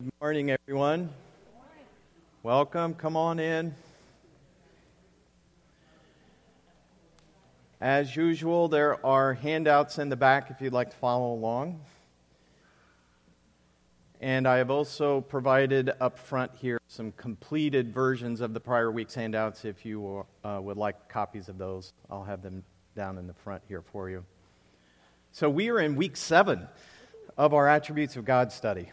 Good morning, everyone. Welcome. Come on in. As usual, there are handouts in the back if you'd like to follow along. And I have also provided up front here some completed versions of the prior week's handouts. If you uh, would like copies of those, I'll have them down in the front here for you. So, we are in week seven of our Attributes of God study.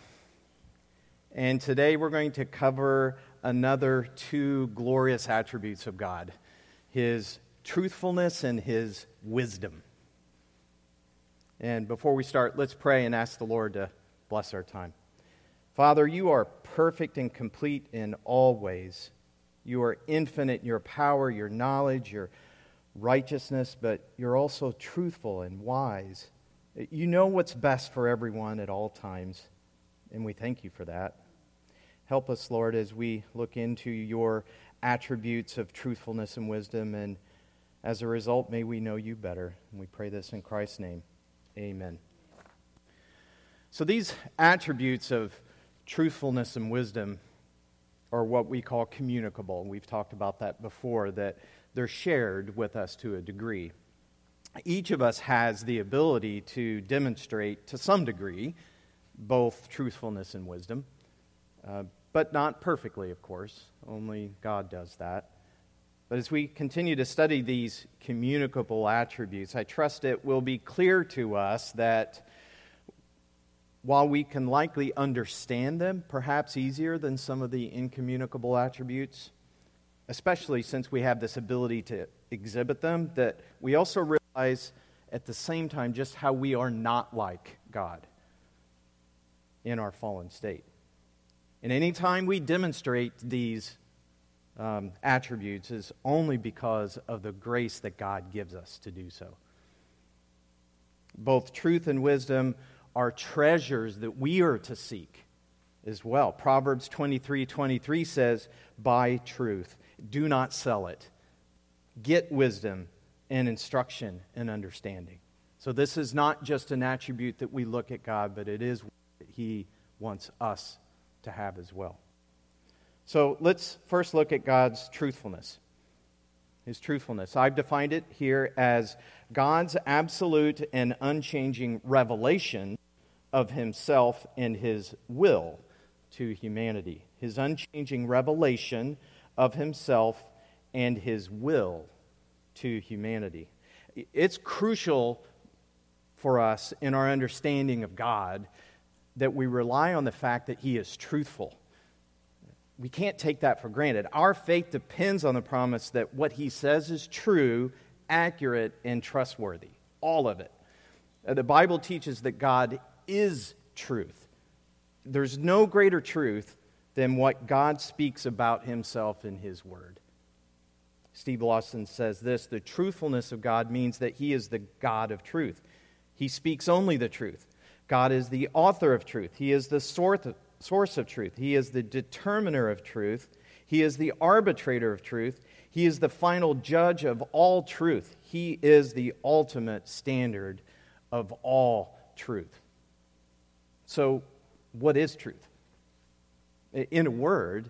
And today we're going to cover another two glorious attributes of God His truthfulness and His wisdom. And before we start, let's pray and ask the Lord to bless our time. Father, you are perfect and complete in all ways. You are infinite in your power, your knowledge, your righteousness, but you're also truthful and wise. You know what's best for everyone at all times, and we thank you for that. Help us, Lord, as we look into your attributes of truthfulness and wisdom. And as a result, may we know you better. And we pray this in Christ's name. Amen. So, these attributes of truthfulness and wisdom are what we call communicable. We've talked about that before, that they're shared with us to a degree. Each of us has the ability to demonstrate, to some degree, both truthfulness and wisdom. Uh, but not perfectly, of course. Only God does that. But as we continue to study these communicable attributes, I trust it will be clear to us that while we can likely understand them, perhaps easier than some of the incommunicable attributes, especially since we have this ability to exhibit them, that we also realize at the same time just how we are not like God in our fallen state. And anytime we demonstrate these um, attributes is only because of the grace that God gives us to do so. Both truth and wisdom are treasures that we are to seek as well. Proverbs 23 23 says, Buy truth, do not sell it. Get wisdom and instruction and understanding. So, this is not just an attribute that we look at God, but it is what He wants us to have as well. So let's first look at God's truthfulness. His truthfulness. I've defined it here as God's absolute and unchanging revelation of himself and his will to humanity. His unchanging revelation of himself and his will to humanity. It's crucial for us in our understanding of God that we rely on the fact that He is truthful. We can't take that for granted. Our faith depends on the promise that what He says is true, accurate, and trustworthy. All of it. Uh, the Bible teaches that God is truth. There's no greater truth than what God speaks about Himself in His Word. Steve Lawson says this the truthfulness of God means that He is the God of truth. He speaks only the truth. God is the author of truth. He is the source of truth. He is the determiner of truth. He is the arbitrator of truth. He is the final judge of all truth. He is the ultimate standard of all truth. So, what is truth? In a word,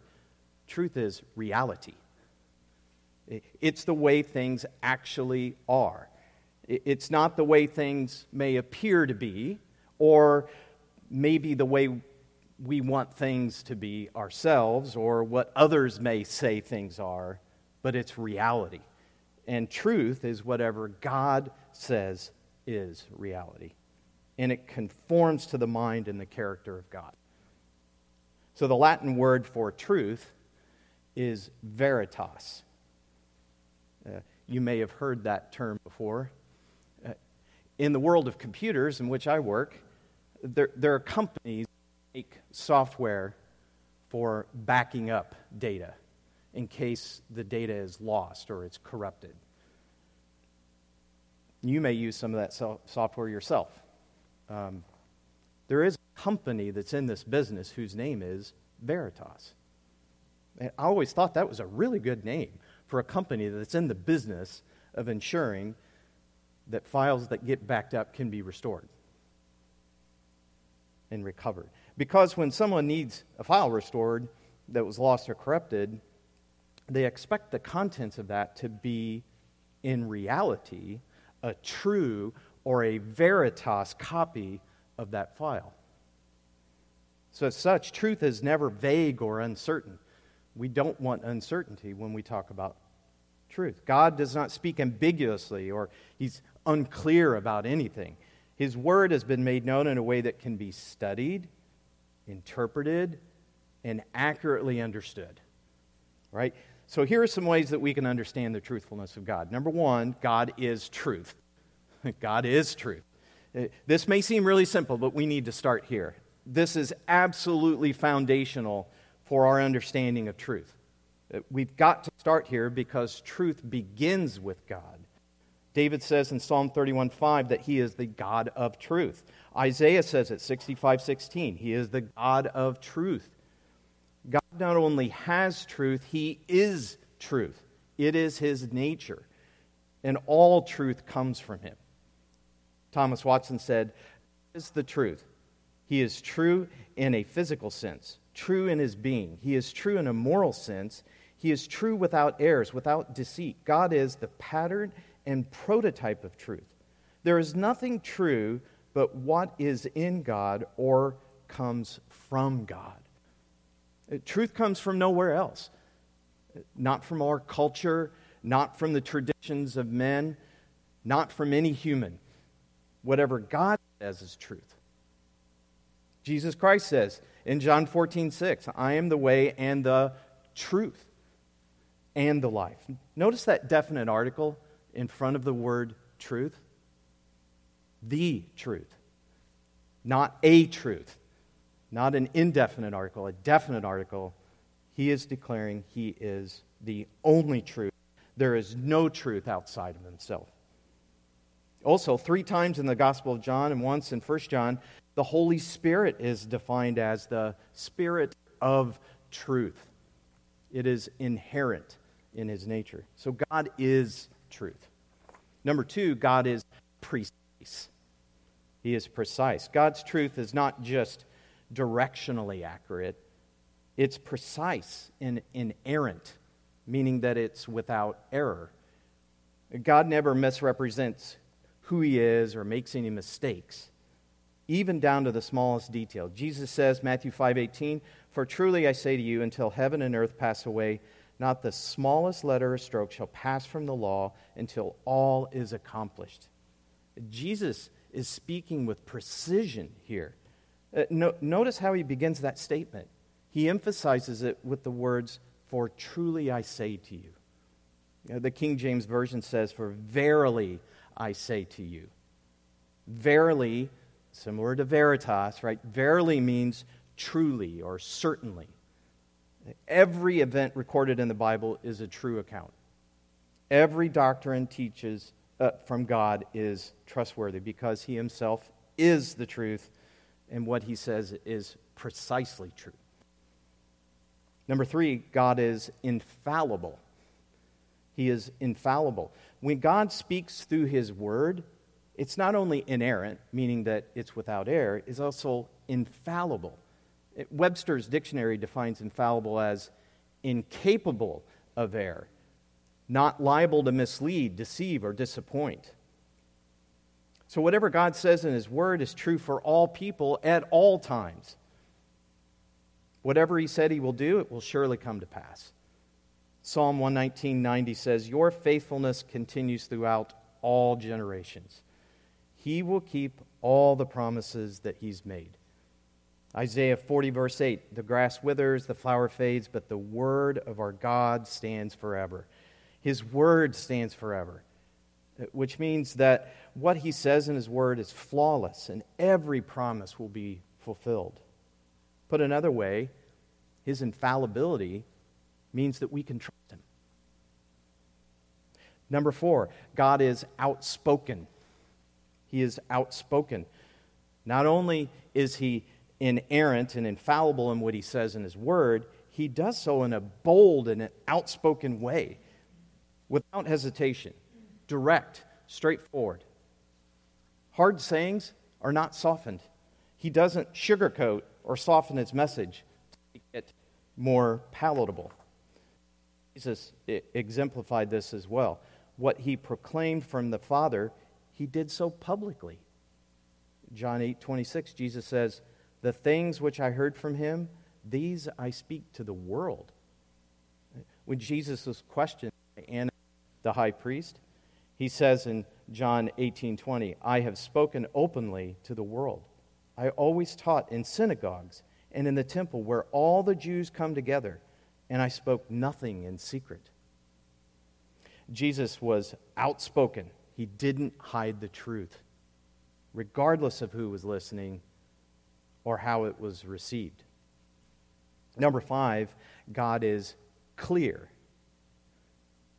truth is reality. It's the way things actually are. It's not the way things may appear to be or maybe the way we want things to be ourselves or what others may say things are, but it's reality. And truth is whatever God says is reality. And it conforms to the mind and the character of God. So the Latin word for truth is veritas. Uh, you may have heard that term before. Uh, in the world of computers in which I work, there, there are companies that make software for backing up data in case the data is lost or it's corrupted. You may use some of that software yourself. Um, there is a company that's in this business whose name is Veritas. And I always thought that was a really good name for a company that's in the business of ensuring that files that get backed up can be restored and recovered. Because when someone needs a file restored that was lost or corrupted, they expect the contents of that to be, in reality, a true or a veritas copy of that file. So, as such, truth is never vague or uncertain. We don't want uncertainty when we talk about truth. God does not speak ambiguously or he's unclear about anything. His word has been made known in a way that can be studied, interpreted, and accurately understood. Right? So here are some ways that we can understand the truthfulness of God. Number one, God is truth. God is truth. Uh, this may seem really simple, but we need to start here. This is absolutely foundational for our understanding of truth. Uh, we've got to start here because truth begins with God. David says in Psalm 31:5 that he is the God of truth. Isaiah says at 65:16, he is the God of truth. God not only has truth, he is truth. It is his nature. And all truth comes from him. Thomas Watson said, "Is the truth. He is true in a physical sense, true in his being. He is true in a moral sense. He is true without errors, without deceit. God is the pattern and prototype of truth. There is nothing true but what is in God or comes from God. Uh, truth comes from nowhere else, not from our culture, not from the traditions of men, not from any human. Whatever God says is truth. Jesus Christ says in John 14, 6, I am the way and the truth and the life. Notice that definite article in front of the word truth. The truth, not a truth, not an indefinite article, a definite article. He is declaring he is the only truth. There is no truth outside of himself. Also, three times in the Gospel of John and once in 1 John, the Holy Spirit is defined as the Spirit of truth. It is inherent in his nature. So God is truth. Number two, God is precise. He is precise. God's truth is not just directionally accurate, it's precise and inerrant, meaning that it's without error. God never misrepresents who he is or makes any mistakes, even down to the smallest detail. Jesus says, Matthew 5:18, "For truly I say to you, until heaven and earth pass away, not the smallest letter or stroke shall pass from the law until all is accomplished. Jesus is speaking with precision here. Uh, no, notice how he begins that statement. He emphasizes it with the words, For truly I say to you. you know, the King James Version says, For verily I say to you. Verily, similar to veritas, right? Verily means truly or certainly. Every event recorded in the Bible is a true account. Every doctrine teaches uh, from God is trustworthy because he himself is the truth, and what he says is precisely true. Number three, God is infallible. He is infallible. When God speaks through his word, it's not only inerrant, meaning that it's without error, it's also infallible. Webster's dictionary defines infallible as incapable of error, not liable to mislead, deceive, or disappoint. So, whatever God says in His Word is true for all people at all times. Whatever He said He will do, it will surely come to pass. Psalm 119.90 says, Your faithfulness continues throughout all generations. He will keep all the promises that He's made. Isaiah 40, verse 8 The grass withers, the flower fades, but the word of our God stands forever. His word stands forever, which means that what he says in his word is flawless and every promise will be fulfilled. Put another way, his infallibility means that we can trust him. Number four, God is outspoken. He is outspoken. Not only is he inerrant and infallible in what he says in his word, he does so in a bold and an outspoken way, without hesitation, direct, straightforward. Hard sayings are not softened. He doesn't sugarcoat or soften his message to make it more palatable. Jesus exemplified this as well. What he proclaimed from the Father, he did so publicly. John 8 26, Jesus says, The things which I heard from him, these I speak to the world. When Jesus was questioned by Annas, the high priest, he says in John 18 20, I have spoken openly to the world. I always taught in synagogues and in the temple where all the Jews come together, and I spoke nothing in secret. Jesus was outspoken. He didn't hide the truth, regardless of who was listening or how it was received. Number five, God is clear.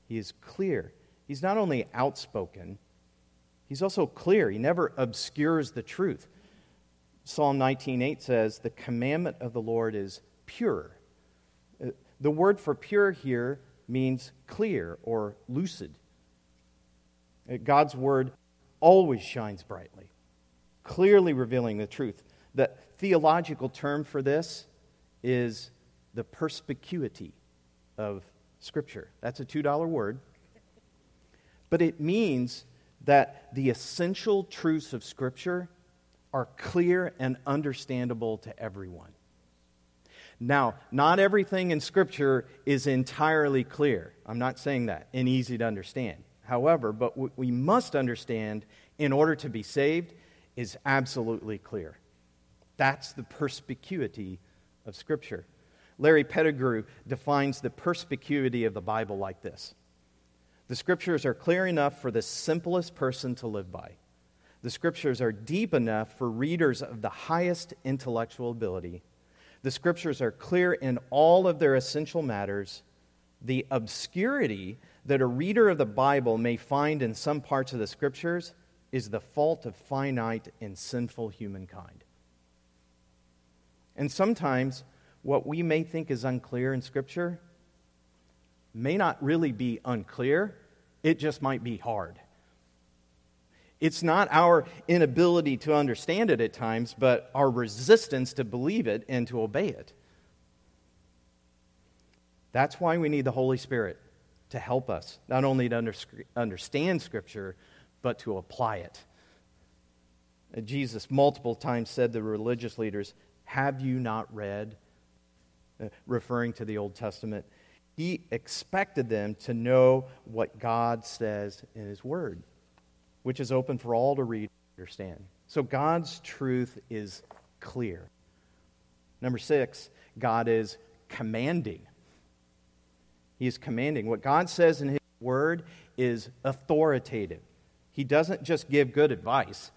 He is clear. He's not only outspoken, he's also clear. He never obscures the truth. Psalm 19:8 says, "The commandment of the Lord is pure." Uh, the word for pure here means clear or lucid. Uh, God's word always shines brightly, clearly revealing the truth. The theological term for this is the perspicuity of Scripture. That's a $2 word. But it means that the essential truths of Scripture are clear and understandable to everyone. Now, not everything in Scripture is entirely clear. I'm not saying that, and easy to understand. However, but what we must understand in order to be saved is absolutely clear. That's the perspicuity of Scripture. Larry Pettegrew defines the perspicuity of the Bible like this The Scriptures are clear enough for the simplest person to live by. The Scriptures are deep enough for readers of the highest intellectual ability. The Scriptures are clear in all of their essential matters. The obscurity that a reader of the Bible may find in some parts of the Scriptures is the fault of finite and sinful humankind. And sometimes what we may think is unclear in Scripture may not really be unclear, it just might be hard. It's not our inability to understand it at times, but our resistance to believe it and to obey it. That's why we need the Holy Spirit to help us, not only to under, understand Scripture, but to apply it. Jesus multiple times said to the religious leaders, Have you not read? Uh, referring to the Old Testament. He expected them to know what God says in His Word which is open for all to read and understand. So God's truth is clear. Number six, God is commanding. He is commanding. What God says in His Word is authoritative. He doesn't just give good advice,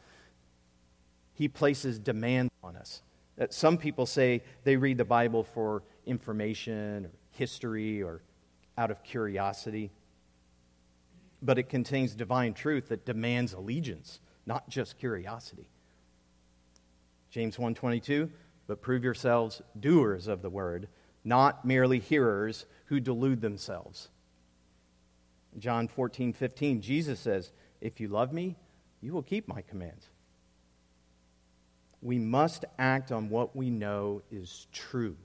He places demands on us. That some people say they read the Bible for information or history or out of curiosity but it contains divine truth that demands allegiance, not just curiosity. James 1:22, but prove yourselves doers of the word, not merely hearers who delude themselves. John 14:15, Jesus says, If you love me, you will keep my commands. We must act on what we know is true.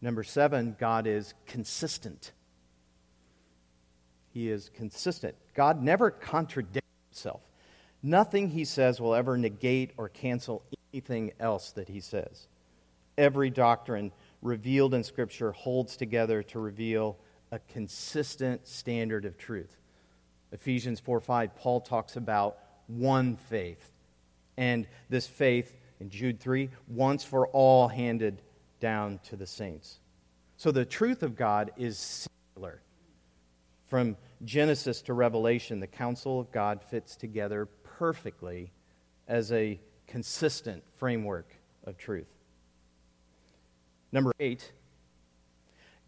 Number seven, God is consistent. He is consistent. God never contradicts himself. Nothing he says will ever negate or cancel anything else that he says. Every doctrine revealed in Scripture holds together to reveal a consistent standard of truth. Ephesians 4 5, Paul talks about one faith. And this faith, in Jude 3, once for all handed down to the saints. So the truth of God is singular. From Genesis to Revelation, the counsel of God fits together perfectly as a consistent framework of truth. Number eight,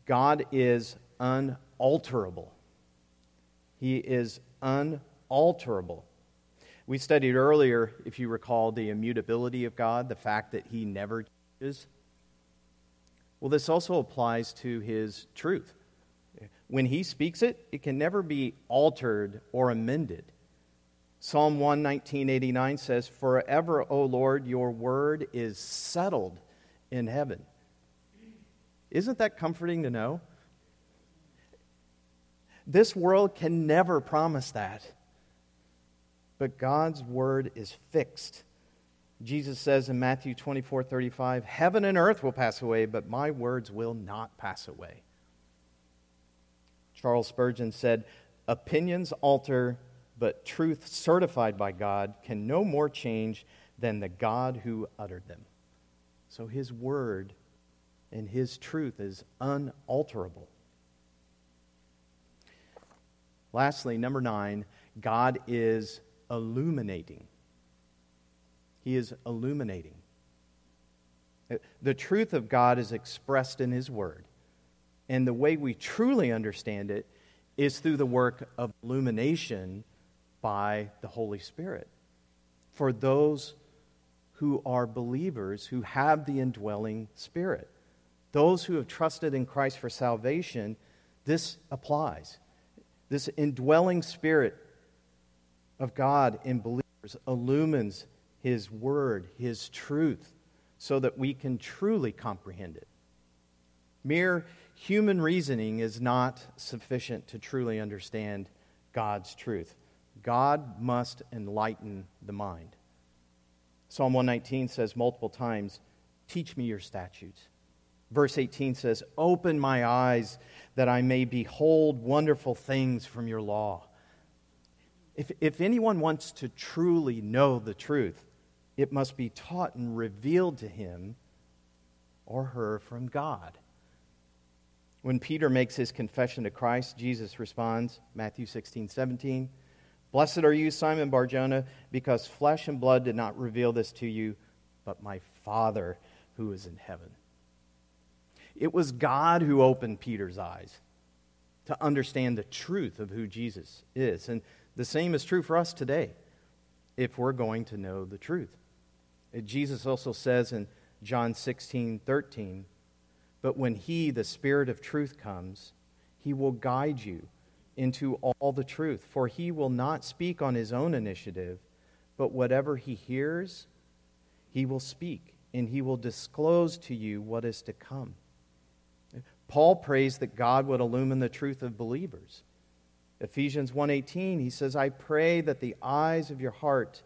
God is unalterable. He is unalterable. We studied earlier, if you recall, the immutability of God, the fact that He never changes. Well, this also applies to His truth when he speaks it, it can never be altered or amended. Psalm 119.89 says, Forever, O Lord, your word is settled in heaven. Isn't that comforting to know? This world can never promise that. But God's word is fixed. Jesus says in Matthew 24 35, Heaven and earth will pass away, but my words will not pass away. Charles Spurgeon said, Opinions alter, but truth certified by God can no more change than the God who uttered them. So his word and his truth is unalterable. Lastly, number nine, God is illuminating. He is illuminating. Uh, the truth of God is expressed in His Word. And the way we truly understand it is through the work of illumination by the Holy Spirit. For those who are believers, who have the indwelling Spirit, those who have trusted in Christ for salvation, this applies. This indwelling Spirit of God in believers illumines His Word, His truth, so that we can truly comprehend it. Mere human reasoning is not sufficient to truly understand God's truth. God must enlighten the mind. Psalm 119 says multiple times, Teach me your statutes. Verse 18 says, Open my eyes that I may behold wonderful things from your law. If, if anyone wants to truly know the truth, it must be taught and revealed to him or her from God. When Peter makes his confession to Christ, Jesus responds, Matthew 16, 17, Blessed are you, Simon Barjona, because flesh and blood did not reveal this to you, but my Father who is in heaven. It was God who opened Peter's eyes to understand the truth of who Jesus is. And the same is true for us today if we're going to know the truth. Uh, Jesus also says in John 16, 13, But when He, the Spirit of truth, comes, He will guide you into all the truth. For He will not speak on His own initiative, but whatever He hears, He will speak, and He will disclose to you what is to come. Paul prays that God would illumine the truth of believers. Ephesians 1:18 he says I pray that the eyes of your heart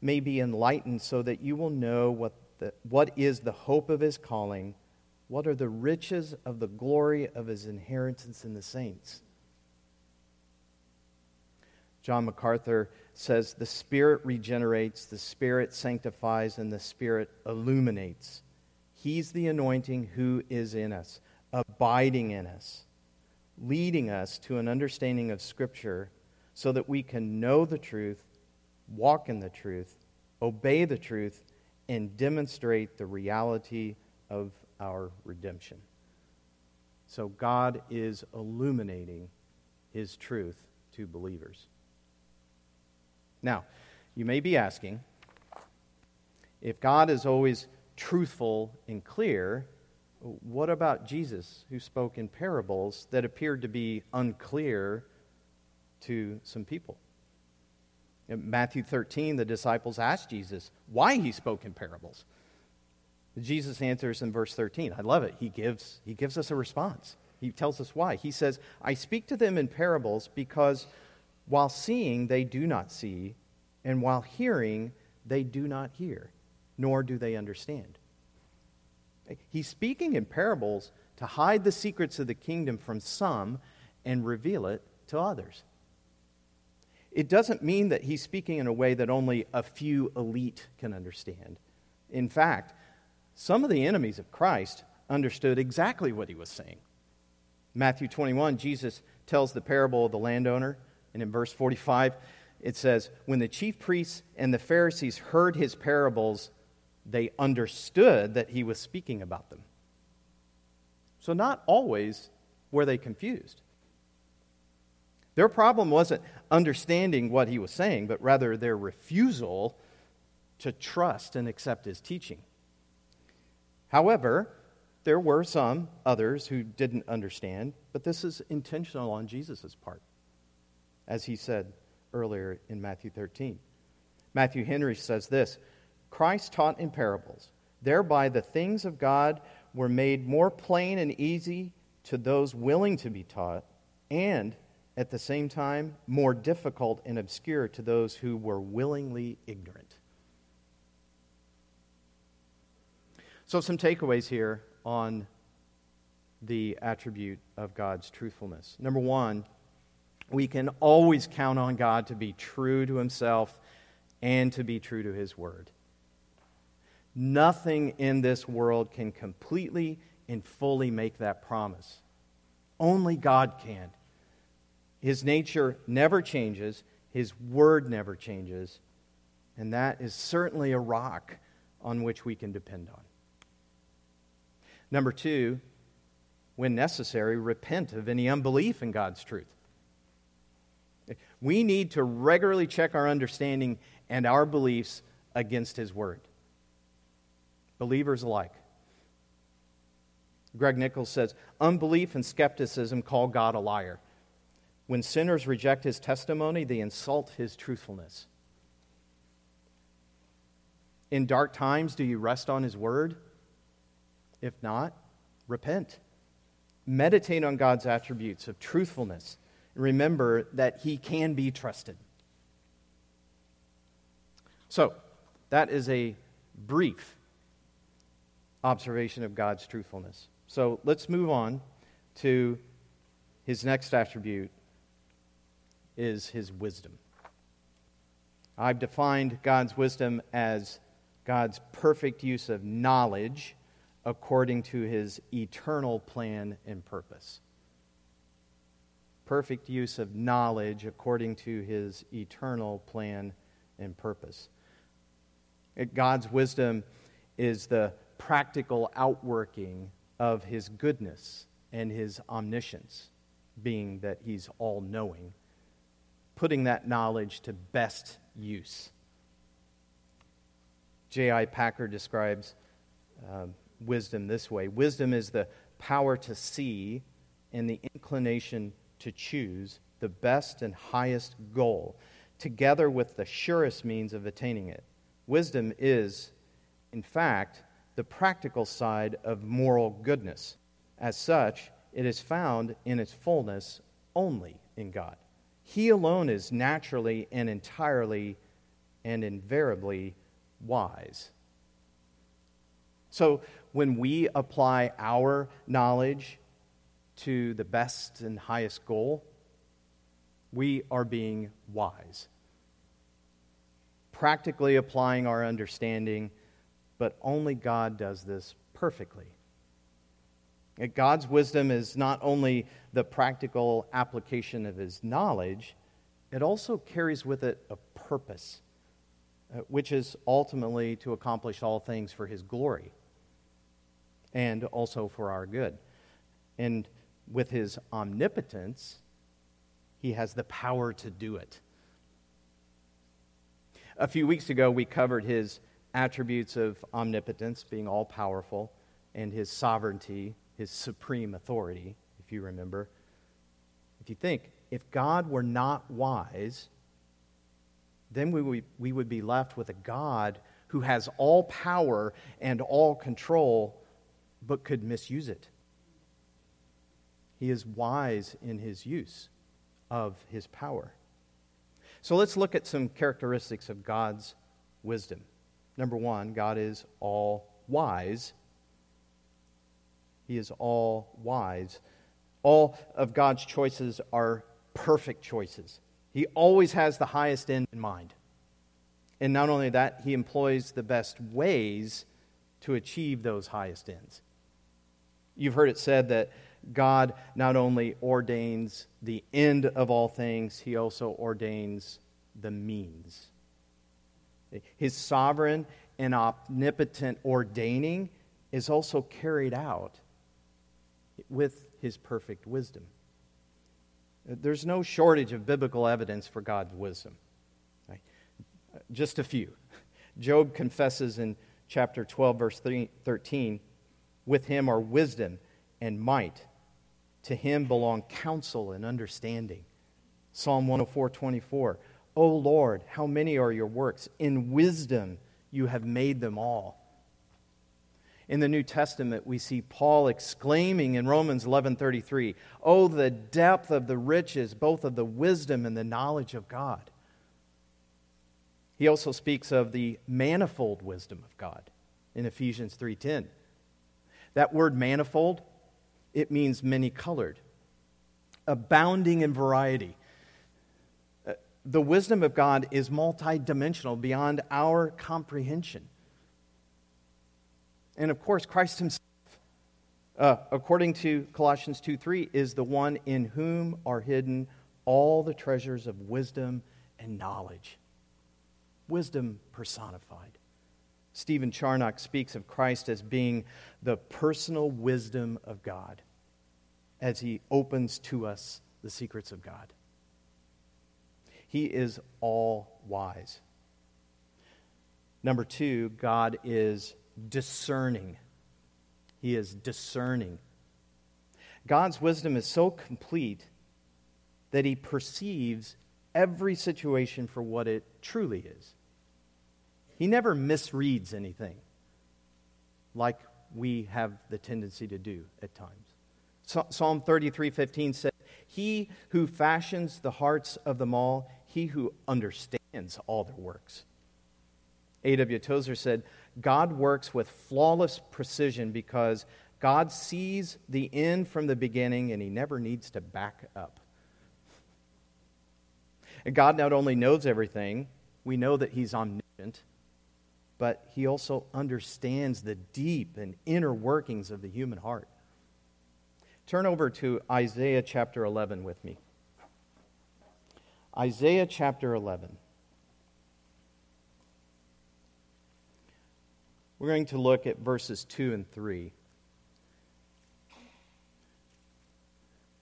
may be enlightened so that you will know what the, what is the hope of his calling what are the riches of the glory of his inheritance in the saints. John MacArthur says the spirit regenerates the spirit sanctifies and the spirit illuminates. He's the anointing who is in us abiding in us leading us to an understanding of Scripture so that we can know the truth, walk in the truth, obey the truth, and demonstrate the reality of our redemption. So God is illuminating His truth to believers. Now, you may be asking if God is always truthful and clear, what about Jesus, who spoke in parables that appeared to be unclear to some people? In Matthew 13, the disciples asked Jesus why he spoke in parables. Jesus answers in verse 13. I love it. He gives, he gives us a response. He tells us why. He says, I speak to them in parables because while seeing, they do not see, and while hearing, they do not hear, nor do they understand. He's speaking in parables to hide the secrets of the kingdom from some and reveal it to others. It doesn't mean that he's speaking in a way that only a few elite can understand. In fact, some of the enemies of Christ understood exactly what he was saying. Matthew 21, Jesus tells the parable of the landowner, and in verse 45, it says, When the chief priests and the Pharisees heard his parables, they understood that he was speaking about them. So, not always were they confused. Their problem wasn't understanding what he was saying, but rather their refusal to trust and accept his teaching. However, there were some others who didn't understand, but this is intentional on Jesus' part. As he said, earlier in Matthew 13. Matthew Henry says this Christ taught in parables. Thereby the things of God were made more plain and easy to those willing to be taught, and at the same time, more difficult and obscure to those who were willingly ignorant. So, some takeaways here on the attribute of God's truthfulness. Number one, we can always count on God to be true to himself and to be true to his word. Nothing in this world can completely and fully make that promise. Only God can. His nature never changes, His word never changes, and that is certainly a rock on which we can depend on. Number two, when necessary, repent of any unbelief in God's truth. We need to regularly check our understanding and our beliefs against His Word. Believers alike. Greg Nichols says unbelief and skepticism call God a liar. When sinners reject his testimony, they insult his truthfulness. In dark times, do you rest on his word? If not, repent. Meditate on God's attributes of truthfulness. Remember that he can be trusted. So, that is a brief observation of God's truthfulness. So let's move on to his next attribute is his wisdom. I've defined God's wisdom as God's perfect use of knowledge according to his eternal plan and purpose. Perfect use of knowledge according to his eternal plan and purpose. God's wisdom is the practical outworking of his goodness and his omniscience, being that he's all knowing, putting that knowledge to best use. J.I. Packer describes uh, wisdom this way Wisdom is the power to see and the inclination to choose the best and highest goal, together with the surest means of attaining it. Wisdom is, in fact, the practical side of moral goodness. As such, it is found in its fullness only in God. He alone is naturally and entirely and invariably wise. So, when we apply our knowledge to the best and highest goal, we are being wise. Practically applying our understanding but only God does this perfectly. God's wisdom is not only the practical application of his knowledge, it also carries with it a purpose, uh, which is ultimately to accomplish all things for his glory and also for our good. And with his omnipotence, he has the power to do it. A few weeks ago, we covered his attributes of omnipotence, being all powerful, and his sovereignty, his supreme authority, if you remember. If you think, if God were not wise, then we would, we would be left with a God who has all power and all control, but could misuse it. He is wise in his use of his power. So let's look at some characteristics of God's wisdom. Number one, God is all wise. He is all wise. All of God's choices are perfect choices. He always has the highest end in mind. And not only that, he employs the best ways to achieve those highest ends. You've heard it said that God not only ordains the end of all things, he also ordains the means. His sovereign and omnipotent ordaining is also carried out with his perfect wisdom. There's no shortage of biblical evidence for God's wisdom. Just a few. Job confesses in chapter 12, verse 13 with him are wisdom and might. To him belong counsel and understanding. Psalm 104, 24. O Lord, how many are your works? In wisdom you have made them all. In the New Testament, we see Paul exclaiming in Romans 11:33, "Oh the depth of the riches both of the wisdom and the knowledge of God." He also speaks of the manifold wisdom of God in Ephesians 3:10. That word manifold, it means many colored, abounding in variety. The wisdom of God is multidimensional beyond our comprehension. And of course, Christ himself, uh, according to Colossians 2 3, is the one in whom are hidden all the treasures of wisdom and knowledge. Wisdom personified. Stephen Charnock speaks of Christ as being the personal wisdom of God as he opens to us the secrets of God. He is all wise. Number two, God is discerning. He is discerning. God's wisdom is so complete that he perceives every situation for what it truly is. He never misreads anything like we have the tendency to do at times. Psalm 33:15 says, "He who fashions the hearts of them all, he who understands all their works." A.W. Tozer said, God works with flawless precision because God sees the end from the beginning and he never needs to back up. And God not only knows everything, we know that he's omniscient, but he also understands the deep and inner workings of the human heart. Turn over to Isaiah chapter 11 with me. Isaiah chapter 11. We're going to look at verses 2 and 3.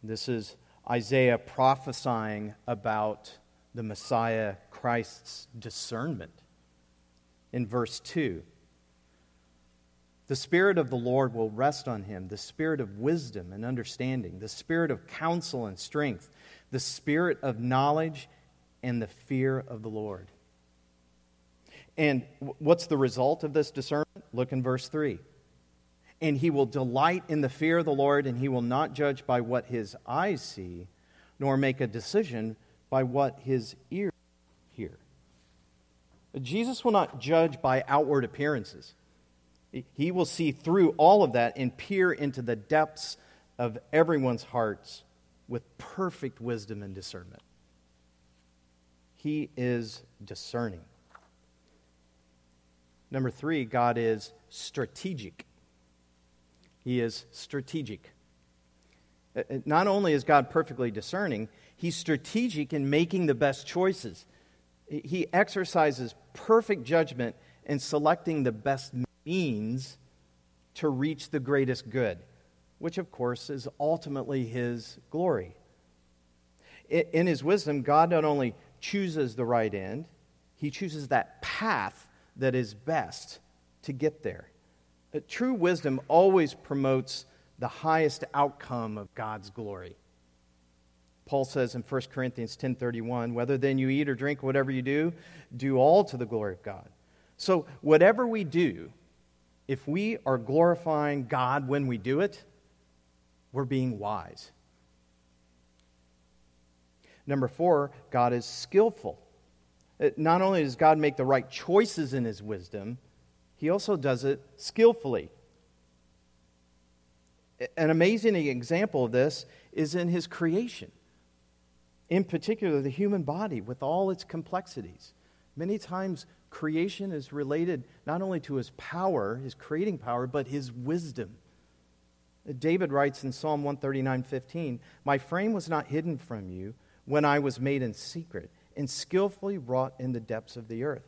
This is Isaiah prophesying about the Messiah, Christ's discernment. In verse 2, the Spirit of the Lord will rest on him, the Spirit of wisdom and understanding, the Spirit of counsel and strength, the Spirit of knowledge and the fear of the Lord and what's the result of this discernment? Look in verse 3. And he will delight in the fear of the Lord, and he will not judge by what his eyes see, nor make a decision by what his ears hear. Jesus will not judge by outward appearances. He will see through all of that and peer into the depths of everyone's hearts with perfect wisdom and discernment. He is discerning. Number three, God is strategic. He is strategic. Uh, uh, not only is God perfectly discerning, He's strategic in making the best choices. He exercises perfect judgment in selecting the best means to reach the greatest good, which, of course, is ultimately His glory. In His wisdom, God not only chooses the right end, He chooses that path that is best to get there. But true wisdom always promotes the highest outcome of God's glory. Paul says in 1 Corinthians 10:31, whether then you eat or drink whatever you do, do all to the glory of God. So whatever we do, if we are glorifying God when we do it, we're being wise. Number 4, God is skillful. Not only does God make the right choices in his wisdom, he also does it skillfully. An amazing example of this is in his creation, in particular, the human body with all its complexities. Many times, creation is related not only to his power, his creating power, but his wisdom. David writes in Psalm 139 15, My frame was not hidden from you when I was made in secret and skillfully wrought in the depths of the earth.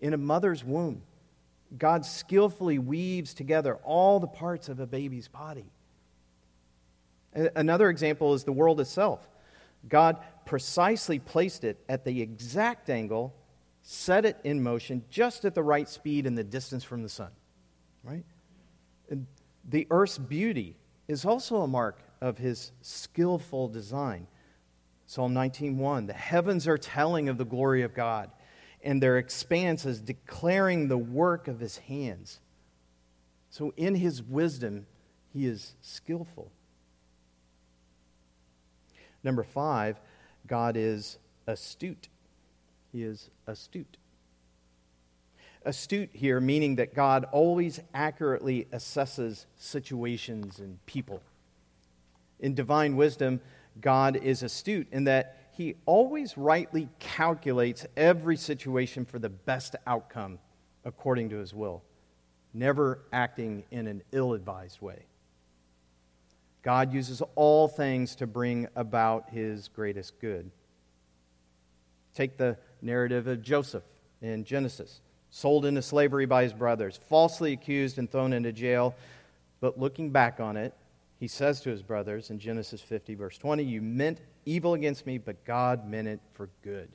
In a mother's womb, God skillfully weaves together all the parts of a baby's body. Another example is the world itself. God precisely placed it at the exact angle, set it in motion just at the right speed and the distance from the sun. Right? And the earth's beauty is also a mark of his skillful design. Psalm 19:1 The heavens are telling of the glory of God, and their expanse is declaring the work of his hands. So in his wisdom, he is skillful. Number 5, God is astute. He is astute. Astute here, meaning that God always accurately assesses situations and people. In divine wisdom, God is astute in that he always rightly calculates every situation for the best outcome according to his will, never acting in an ill advised way. God uses all things to bring about his greatest good. Take the narrative of Joseph in Genesis sold into slavery by his brothers, falsely accused and thrown into jail. But looking back on it, he says to his brothers in Genesis 50, verse 20, You meant evil against me, but God meant it for good.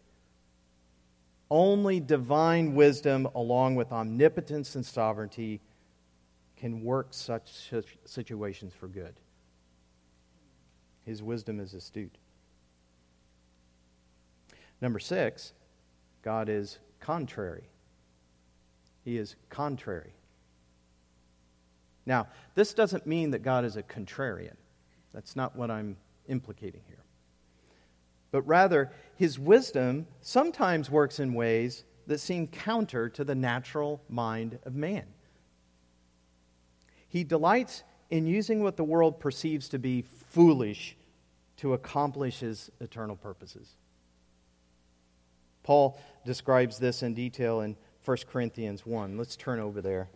Only divine wisdom, along with omnipotence and sovereignty, can work such situations for good. His wisdom is astute. Number six, God is contrary. He is contrary. Now, this doesn't mean that God is a contrarian. That's not what I'm implicating here. But rather, his wisdom sometimes works in ways that seem counter to the natural mind of man. He delights in using what the world perceives to be foolish to accomplish his eternal purposes. Paul describes this in detail in 1 Corinthians 1. Let's turn over there.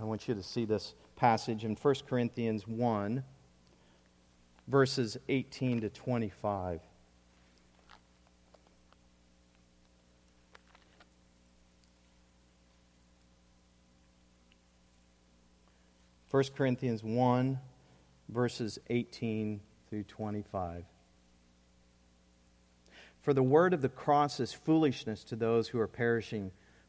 I want you to see this passage in 1 Corinthians 1, verses 18 to 25. First Corinthians 1, verses 18 through 25. For the word of the cross is foolishness to those who are perishing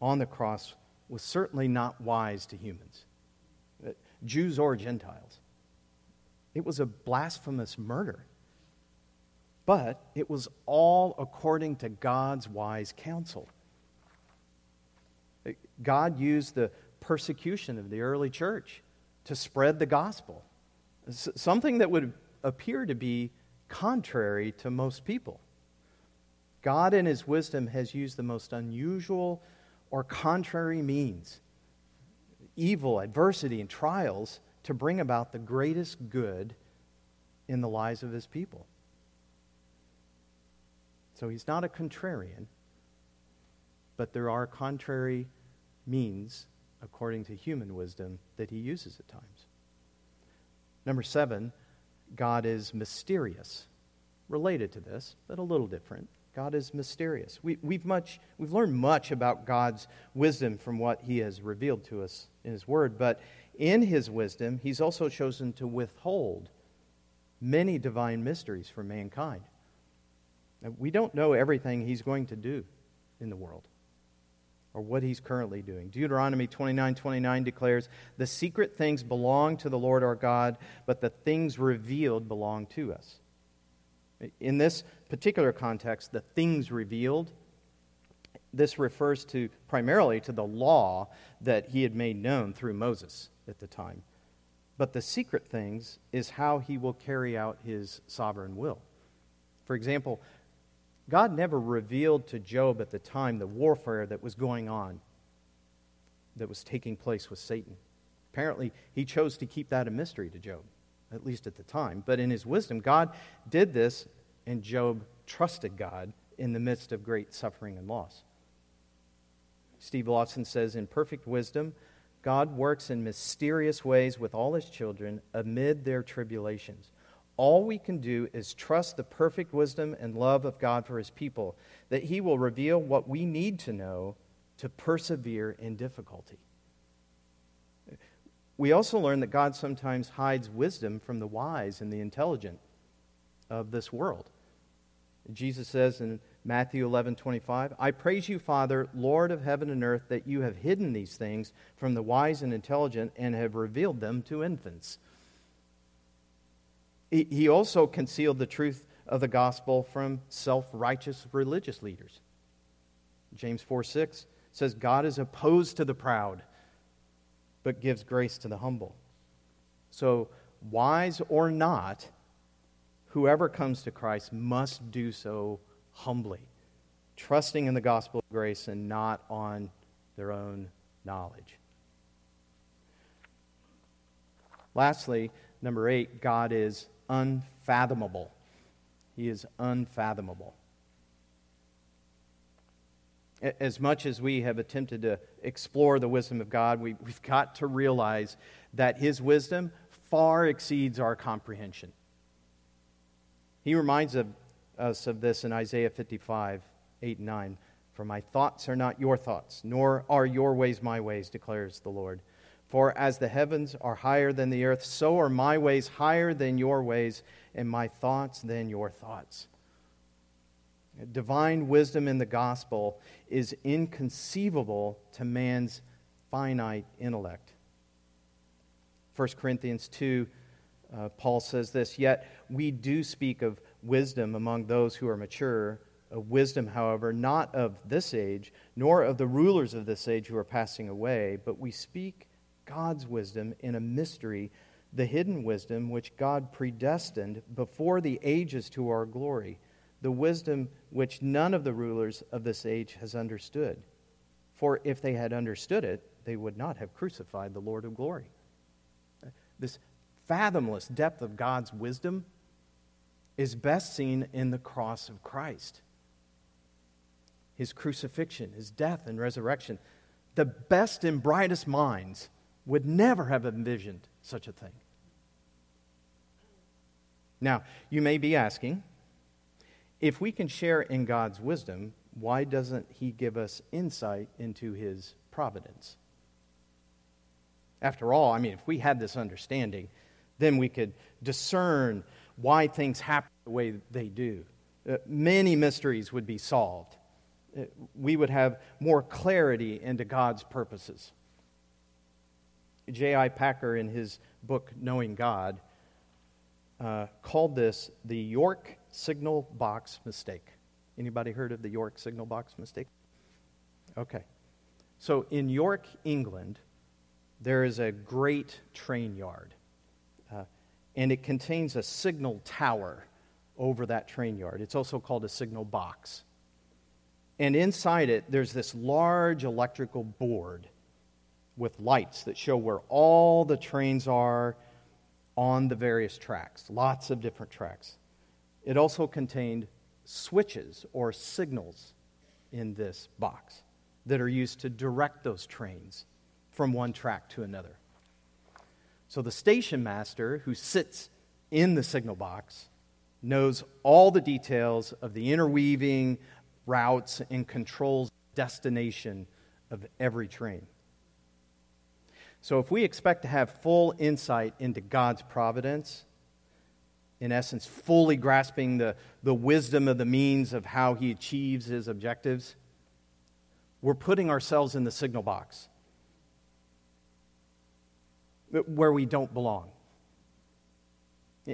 on the cross was certainly not wise to humans, uh, Jews or Gentiles. It was a blasphemous murder. But it was all according to God's wise counsel. Uh, God used the persecution of the early church to spread the gospel, something that would appear to be contrary to most people. God, in His wisdom, has used the most unusual or contrary means, evil, adversity, and trials to bring about the greatest good in the lives of his people. So he's not a contrarian, but there are contrary means, according to human wisdom, that he uses at times. Number seven, God is mysterious. Related to this, but a little different. God is mysterious. We, we've, much, we've learned much about God's wisdom from what He has revealed to us in His Word, but in His wisdom, He's also chosen to withhold many divine mysteries from mankind. Now, we don't know everything He's going to do in the world or what He's currently doing. Deuteronomy 29 29 declares, The secret things belong to the Lord our God, but the things revealed belong to us. In this particular context, the things revealed, this refers to primarily to the law that he had made known through Moses at the time. But the secret things is how he will carry out his sovereign will. For example, God never revealed to Job at the time the warfare that was going on, that was taking place with Satan. Apparently, he chose to keep that a mystery to Job, at least at the time. But in his wisdom, God did this, and Job trusted God in the midst of great suffering and loss. Steve Lawson says, In perfect wisdom, God works in mysterious ways with all his children amid their tribulations. All we can do is trust the perfect wisdom and love of God for his people, that he will reveal what we need to know to persevere in difficulty. We also learn that God sometimes hides wisdom from the wise and the intelligent of this world. Jesus says in Matthew 11, 25, I praise you, Father, Lord of heaven and earth, that you have hidden these things from the wise and intelligent and have revealed them to infants. He also concealed the truth of the gospel from self righteous religious leaders. James 4 6 says, God is opposed to the proud, but gives grace to the humble. So, wise or not, whoever comes to Christ must do so humbly, trusting in the gospel of grace and not on their own knowledge. Lastly, number eight, God is unfathomable. He is unfathomable. As much as we have attempted to explore the wisdom of God, we, have got to realize that His wisdom far exceeds our comprehension. He reminds of, us of this in Isaiah 55, 8 and 9. For my thoughts are not your thoughts, nor are your ways my ways, declares the Lord. For as the heavens are higher than the earth, so are my ways higher than your ways, and my thoughts than your thoughts. Divine wisdom in the gospel is inconceivable to man's finite intellect. 1 Corinthians 2, uh, Paul says this Yet we do speak of wisdom among those who are mature, of wisdom, however, not of this age, nor of the rulers of this age who are passing away, but we speak God's wisdom in a mystery, the hidden wisdom which God predestined before the ages to our glory, the wisdom which none of the rulers of this age has understood. For if they had understood it, they would not have crucified the Lord of glory. This fathomless depth of God's wisdom is best seen in the cross of Christ. His crucifixion, his death, and resurrection. The best and brightest minds would never have envisioned such a thing. Now, you may be asking if we can share in God's wisdom, why doesn't He give us insight into His providence? After all, I mean, if we had this understanding, then we could discern why things happen the way they do. Uh, many mysteries would be solved. Uh, we would have more clarity into God's purposes. J.I. Packer, in his book Knowing God, uh, called this the York signal box mistake. Anybody heard of the York signal box mistake? Okay. So in York, England, there is a great train yard, uh, and it contains a signal tower over that train yard. It's also called a signal box. And inside it, there's this large electrical board with lights that show where all the trains are on the various tracks, lots of different tracks. It also contained switches or signals in this box that are used to direct those trains from one track to another. So the station master who sits in the signal box knows all the details of the interweaving routes and controls destination of every train. So, if we expect to have full insight into God's providence, in essence, fully grasping the, the wisdom of the means of how He achieves His objectives, we're putting ourselves in the signal box where we don't belong.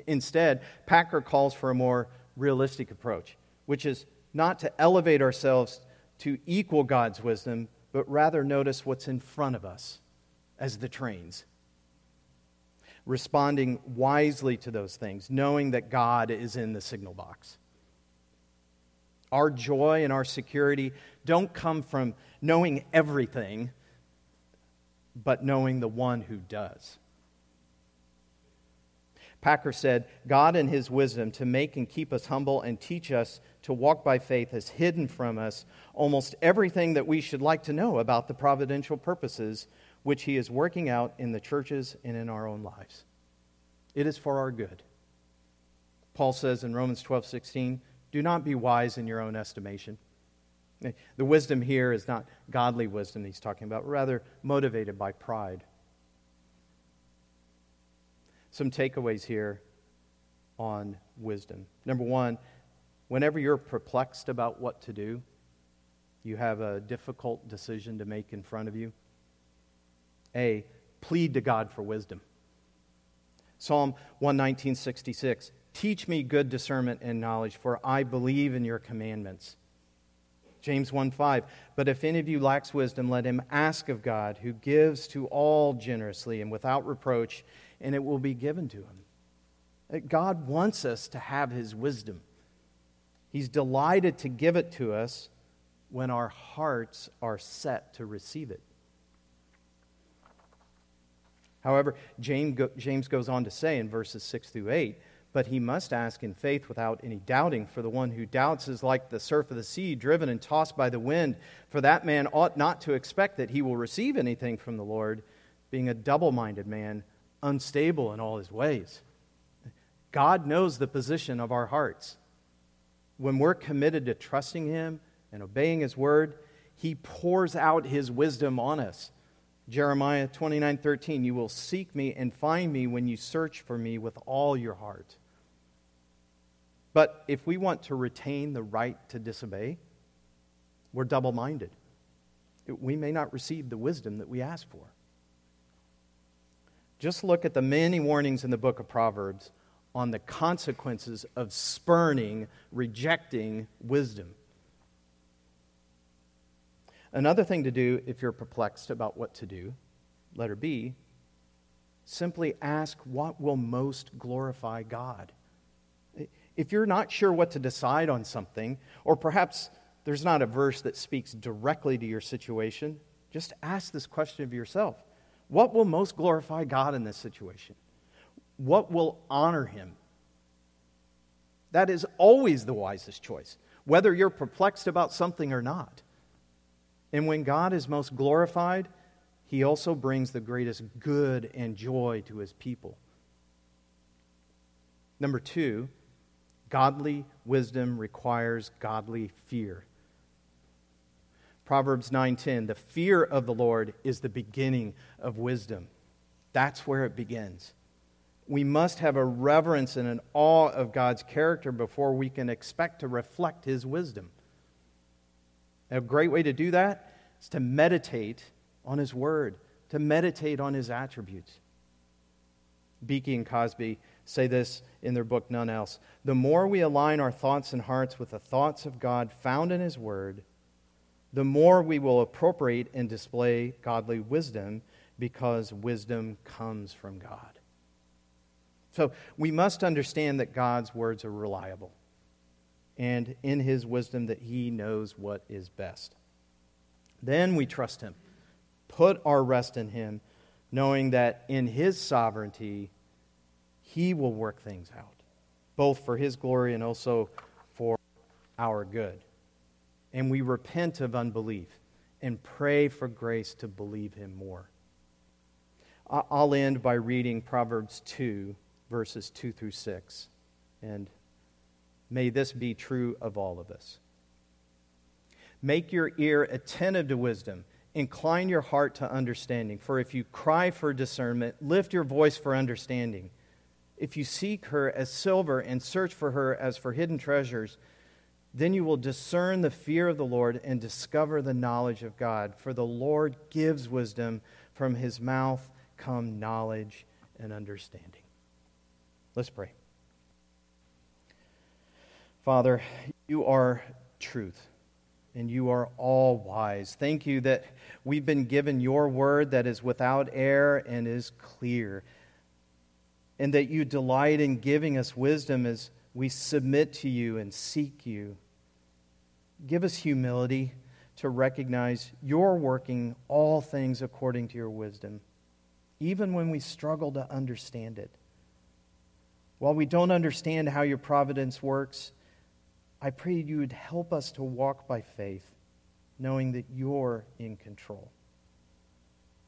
Instead, Packer calls for a more realistic approach, which is not to elevate ourselves to equal God's wisdom, but rather notice what's in front of us as the trains. Responding wisely to those things, knowing that God is in the signal box. Our joy and our security don't come from knowing everything, but knowing the one who does. Packer said, God, in his wisdom, to make and keep us humble and teach us to walk by faith, has hidden from us almost everything that we should like to know about the providential purposes which he is working out in the churches and in our own lives. It is for our good. Paul says in Romans 12 16, do not be wise in your own estimation. The wisdom here is not godly wisdom he's talking about, rather motivated by pride some takeaways here on wisdom. Number one, whenever you're perplexed about what to do, you have a difficult decision to make in front of you. A, plead to God for wisdom. Psalm 119.66, Teach me good discernment and knowledge, for I believe in your commandments. James 1:5 But if any of you lacks wisdom let him ask of God who gives to all generously and without reproach and it will be given to him. God wants us to have his wisdom. He's delighted to give it to us when our hearts are set to receive it. However, James goes on to say in verses 6 through 8, but he must ask in faith without any doubting, for the one who doubts is like the surf of the sea, driven and tossed by the wind. For that man ought not to expect that he will receive anything from the Lord, being a double minded man unstable in all his ways. God knows the position of our hearts. When we're committed to trusting him and obeying his word, he pours out his wisdom on us. Jeremiah 29 13, you will seek me and find me when you search for me with all your heart. But if we want to retain the right to disobey, we're double minded. We may not receive the wisdom that we ask for. Just look at the many warnings in the book of Proverbs on the consequences of spurning, rejecting wisdom. Another thing to do if you're perplexed about what to do, letter B, simply ask what will most glorify God. If you're not sure what to decide on something, or perhaps there's not a verse that speaks directly to your situation, just ask this question of yourself what will most glorify God in this situation? What will honor Him? That is always the wisest choice, whether you're perplexed about something or not. And when God is most glorified, He also brings the greatest good and joy to His people. Number two, godly wisdom requires godly fear. Proverbs 9:10, the fear of the Lord is the beginning of wisdom. That's where it begins. We must have a reverence and an awe of God's character before we can expect to reflect his wisdom. A great way to do that is to meditate on his word, to meditate on his attributes. Beeke and Cosby say this in their book, None Else. The more we align our thoughts and hearts with the thoughts of God found in his word, the more we will appropriate and display godly wisdom because wisdom comes from God. So we must understand that God's words are reliable and in his wisdom that he knows what is best. Then we trust him, put our rest in him, knowing that in his sovereignty he will work things out, both for his glory and also for our good and we repent of unbelief and pray for grace to believe him more. I'll end by reading Proverbs 2, verses 2 through 6. And may this be true of all of us. Make your ear attentive to wisdom. Incline your heart to understanding. For if you cry for discernment, lift your voice for understanding. If you seek her as silver and search for her as for hidden treasures, then you will discern the fear of the Lord and discover the knowledge of God. For the Lord gives wisdom, from his mouth come knowledge and understanding. Let's pray. Father, you are truth and you are all wise. Thank you that we've been given your word that is without error and is clear, and that you delight in giving us wisdom as we submit to you and seek you. give us humility to recognize you're working all things according to your wisdom, even when we struggle to understand it. While we don't understand how your providence works, I pray you would help us to walk by faith, knowing that you're in control.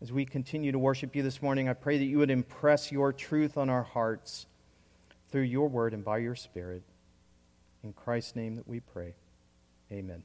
As we continue to worship you this morning, I pray that you would impress your truth on our hearts through your word and by your spirit. In Christ's name that we pray. Amen.